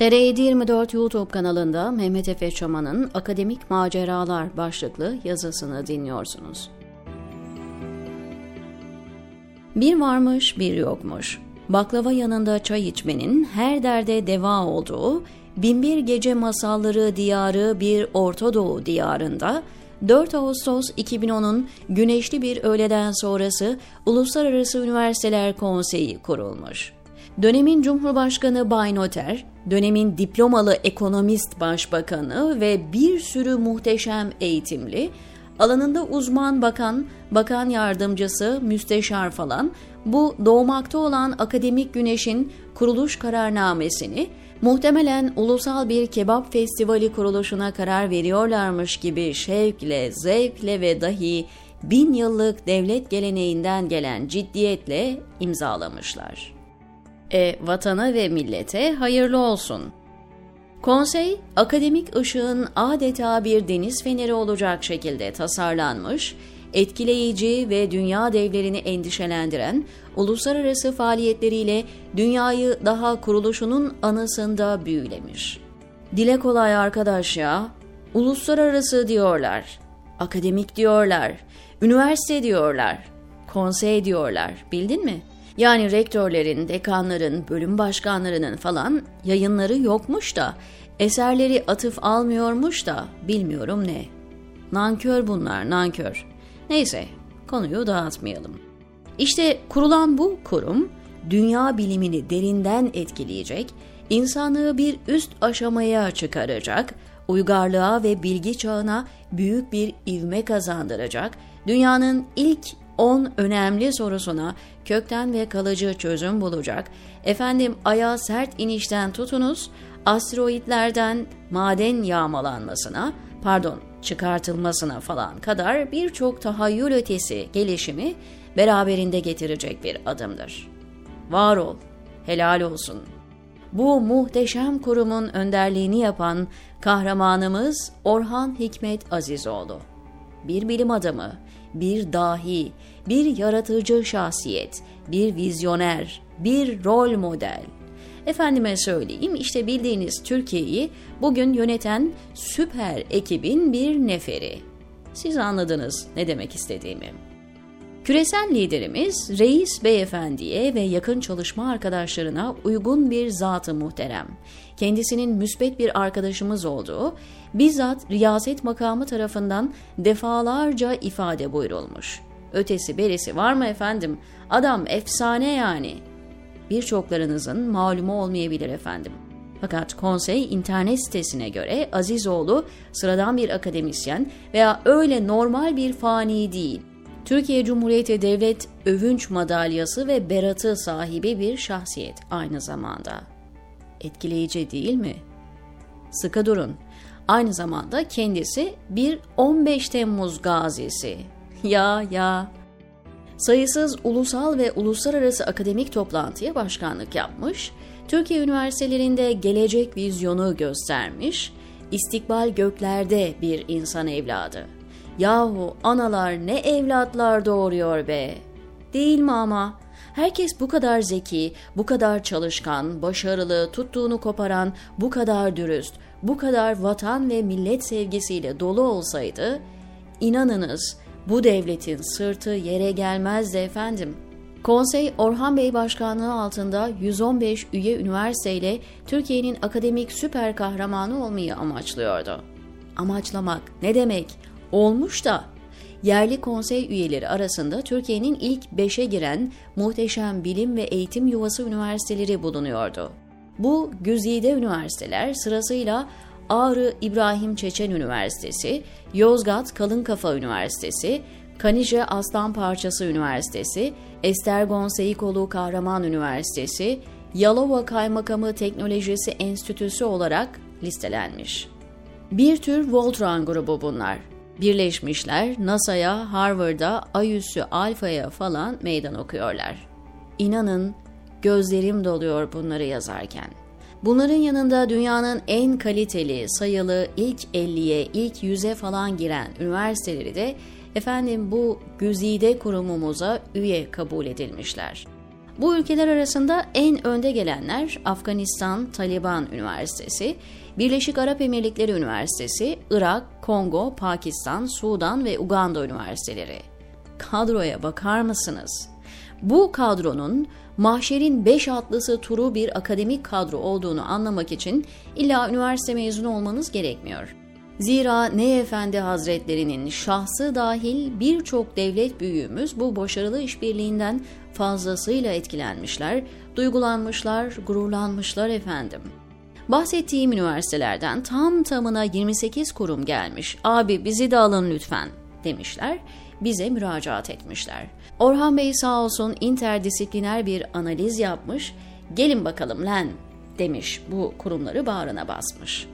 TR724 YouTube kanalında Mehmet Efe Çaman'ın Akademik Maceralar başlıklı yazısını dinliyorsunuz. Bir varmış bir yokmuş. Baklava yanında çay içmenin her derde deva olduğu, Binbir Gece Masalları diyarı bir Orta Doğu diyarında 4 Ağustos 2010'un güneşli bir öğleden sonrası Uluslararası Üniversiteler Konseyi kurulmuş. Dönemin Cumhurbaşkanı Bay Noter, dönemin diplomalı ekonomist başbakanı ve bir sürü muhteşem eğitimli, alanında uzman bakan, bakan yardımcısı, müsteşar falan bu doğmakta olan akademik güneşin kuruluş kararnamesini muhtemelen ulusal bir kebap festivali kuruluşuna karar veriyorlarmış gibi şevkle, zevkle ve dahi bin yıllık devlet geleneğinden gelen ciddiyetle imzalamışlar. E, vatana ve millete hayırlı olsun. Konsey, akademik ışığın adeta bir deniz feneri olacak şekilde tasarlanmış, etkileyici ve dünya devlerini endişelendiren uluslararası faaliyetleriyle dünyayı daha kuruluşunun anısında büyülemiş. Dile kolay arkadaş ya, uluslararası diyorlar, akademik diyorlar, üniversite diyorlar, konsey diyorlar, bildin mi?'' Yani rektörlerin, dekanların, bölüm başkanlarının falan yayınları yokmuş da, eserleri atıf almıyormuş da bilmiyorum ne. Nankör bunlar, nankör. Neyse, konuyu dağıtmayalım. İşte kurulan bu kurum, dünya bilimini derinden etkileyecek, insanlığı bir üst aşamaya çıkaracak, uygarlığa ve bilgi çağına büyük bir ivme kazandıracak, dünyanın ilk 10 önemli sorusuna kökten ve kalıcı çözüm bulacak. Efendim aya sert inişten tutunuz, asteroidlerden maden yağmalanmasına, pardon çıkartılmasına falan kadar birçok tahayyül ötesi gelişimi beraberinde getirecek bir adımdır. Var ol, helal olsun. Bu muhteşem kurumun önderliğini yapan kahramanımız Orhan Hikmet Azizoğlu. Bir bilim adamı, bir dahi, bir yaratıcı şahsiyet, bir vizyoner, bir rol model. Efendime söyleyeyim işte bildiğiniz Türkiye'yi bugün yöneten süper ekibin bir neferi. Siz anladınız ne demek istediğimi. Küresel liderimiz Reis Beyefendi'ye ve yakın çalışma arkadaşlarına uygun bir zatı muhterem. Kendisinin müsbet bir arkadaşımız olduğu, bizzat riyaset makamı tarafından defalarca ifade buyurulmuş. Ötesi berisi var mı efendim? Adam efsane yani. Birçoklarınızın malumu olmayabilir efendim. Fakat konsey internet sitesine göre Azizoğlu sıradan bir akademisyen veya öyle normal bir fani değil. Türkiye Cumhuriyeti Devlet Övünç Madalyası ve beratı sahibi bir şahsiyet aynı zamanda. Etkileyici değil mi? Sıkı durun. Aynı zamanda kendisi bir 15 Temmuz gazisi. Ya ya. Sayısız ulusal ve uluslararası akademik toplantıya başkanlık yapmış, Türkiye üniversitelerinde gelecek vizyonu göstermiş, istikbal göklerde bir insan evladı. Yahu analar ne evlatlar doğuruyor be. Değil mi ama? Herkes bu kadar zeki, bu kadar çalışkan, başarılı, tuttuğunu koparan, bu kadar dürüst, bu kadar vatan ve millet sevgisiyle dolu olsaydı, inanınız bu devletin sırtı yere gelmezdi efendim. Konsey Orhan Bey başkanlığı altında 115 üye üniversiteyle Türkiye'nin akademik süper kahramanı olmayı amaçlıyordu. Amaçlamak ne demek? Olmuş da yerli konsey üyeleri arasında Türkiye'nin ilk 5'e giren muhteşem bilim ve eğitim yuvası üniversiteleri bulunuyordu. Bu güzide üniversiteler sırasıyla Ağrı İbrahim Çeçen Üniversitesi, Yozgat Kalınkafa Üniversitesi, Kanice Aslan Parçası Üniversitesi, Estergon Seyikoğlu Kahraman Üniversitesi, Yalova Kaymakamı Teknolojisi Enstitüsü olarak listelenmiş. Bir tür Voltron grubu bunlar. Birleşmişler NASA'ya, Harvard'a, Ayüsü, Alfa'ya falan meydan okuyorlar. İnanın gözlerim doluyor bunları yazarken. Bunların yanında dünyanın en kaliteli, sayılı ilk 50'ye, ilk 100'e falan giren üniversiteleri de efendim bu güzide kurumumuza üye kabul edilmişler. Bu ülkeler arasında en önde gelenler Afganistan Taliban Üniversitesi, Birleşik Arap Emirlikleri Üniversitesi, Irak, Kongo, Pakistan, Sudan ve Uganda üniversiteleri. Kadroya bakar mısınız? Bu kadronun mahşerin beş atlısı turu bir akademik kadro olduğunu anlamak için illa üniversite mezunu olmanız gerekmiyor. Zira ne Efendi Hazretlerinin şahsı dahil birçok devlet büyüğümüz bu başarılı işbirliğinden fazlasıyla etkilenmişler, duygulanmışlar, gururlanmışlar efendim. Bahsettiğim üniversitelerden tam tamına 28 kurum gelmiş. Abi bizi de alın lütfen demişler. Bize müracaat etmişler. Orhan Bey sağ olsun interdisipliner bir analiz yapmış. Gelin bakalım lan demiş bu kurumları bağrına basmış.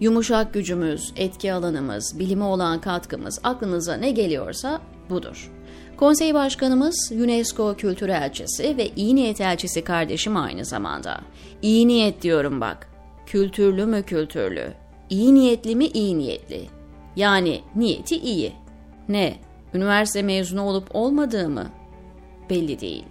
Yumuşak gücümüz, etki alanımız, bilime olan katkımız aklınıza ne geliyorsa budur. Konsey Başkanımız UNESCO Kültür Elçisi ve İyi Niyet Elçisi kardeşim aynı zamanda. İyi niyet diyorum bak. Kültürlü mü kültürlü? İyi niyetli mi iyi niyetli? Yani niyeti iyi. Ne? Üniversite mezunu olup olmadığı mı? Belli değil.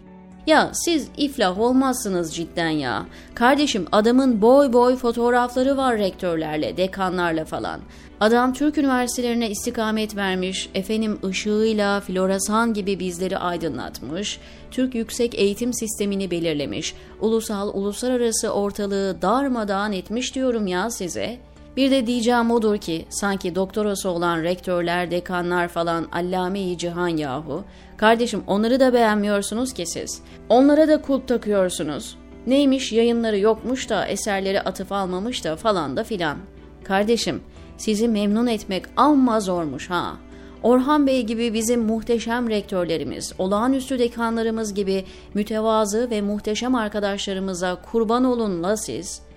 Ya siz iflah olmazsınız cidden ya. Kardeşim adamın boy boy fotoğrafları var rektörlerle, dekanlarla falan. Adam Türk üniversitelerine istikamet vermiş, efendim ışığıyla floresan gibi bizleri aydınlatmış, Türk yüksek eğitim sistemini belirlemiş, ulusal uluslararası ortalığı darmadağın etmiş diyorum ya size.'' Bir de diyeceğim odur ki sanki doktorası olan rektörler, dekanlar falan allame-i cihan yahu. Kardeşim onları da beğenmiyorsunuz ki siz. Onlara da kulp takıyorsunuz. Neymiş yayınları yokmuş da eserleri atıf almamış da falan da filan. Kardeşim sizi memnun etmek amma zormuş ha. Orhan Bey gibi bizim muhteşem rektörlerimiz, olağanüstü dekanlarımız gibi mütevazı ve muhteşem arkadaşlarımıza kurban olun la siz.''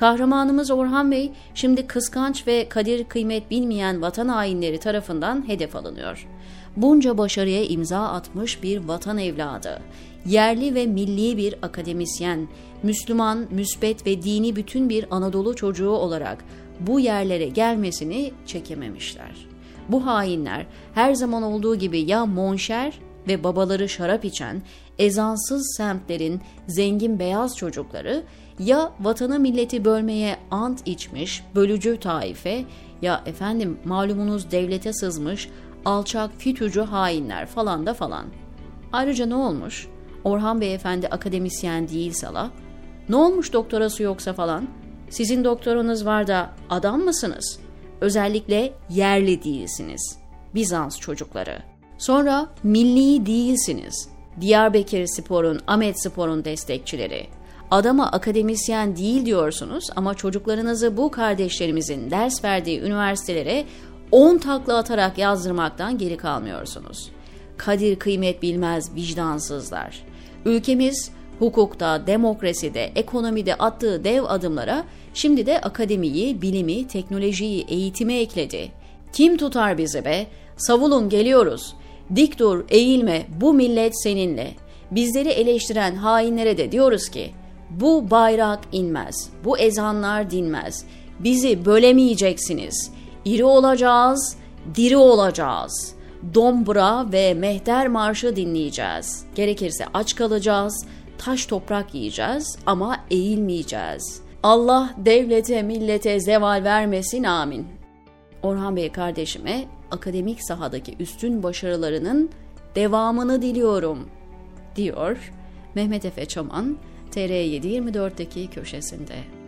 Kahramanımız Orhan Bey şimdi kıskanç ve kadir kıymet bilmeyen vatan hainleri tarafından hedef alınıyor. Bunca başarıya imza atmış bir vatan evladı, yerli ve milli bir akademisyen, Müslüman, müsbet ve dini bütün bir Anadolu çocuğu olarak bu yerlere gelmesini çekememişler. Bu hainler her zaman olduğu gibi ya monşer ve babaları şarap içen ezansız semtlerin zengin beyaz çocukları ya vatanı milleti bölmeye ant içmiş bölücü taife ya efendim malumunuz devlete sızmış alçak fütücü hainler falan da falan. Ayrıca ne olmuş? Orhan Beyefendi akademisyen değil sala. Ne olmuş doktorası yoksa falan? Sizin doktoranız var da adam mısınız? Özellikle yerli değilsiniz. Bizans çocukları. Sonra milli değilsiniz. Diyarbakır Spor'un, Ahmet Spor'un destekçileri. Adama akademisyen değil diyorsunuz ama çocuklarınızı bu kardeşlerimizin ders verdiği üniversitelere 10 takla atarak yazdırmaktan geri kalmıyorsunuz. Kadir kıymet bilmez vicdansızlar. Ülkemiz hukukta, demokraside, ekonomide attığı dev adımlara şimdi de akademiyi, bilimi, teknolojiyi, eğitimi ekledi. Kim tutar bizi be? Savulun geliyoruz. Dik dur, eğilme, bu millet seninle. Bizleri eleştiren hainlere de diyoruz ki, bu bayrak inmez, bu ezanlar dinmez. Bizi bölemeyeceksiniz. İri olacağız, diri olacağız. Dombra ve mehter marşı dinleyeceğiz. Gerekirse aç kalacağız, taş toprak yiyeceğiz ama eğilmeyeceğiz. Allah devlete, millete zeval vermesin amin. Orhan Bey kardeşime akademik sahadaki üstün başarılarının devamını diliyorum, diyor Mehmet Efe Çaman TR724'deki köşesinde.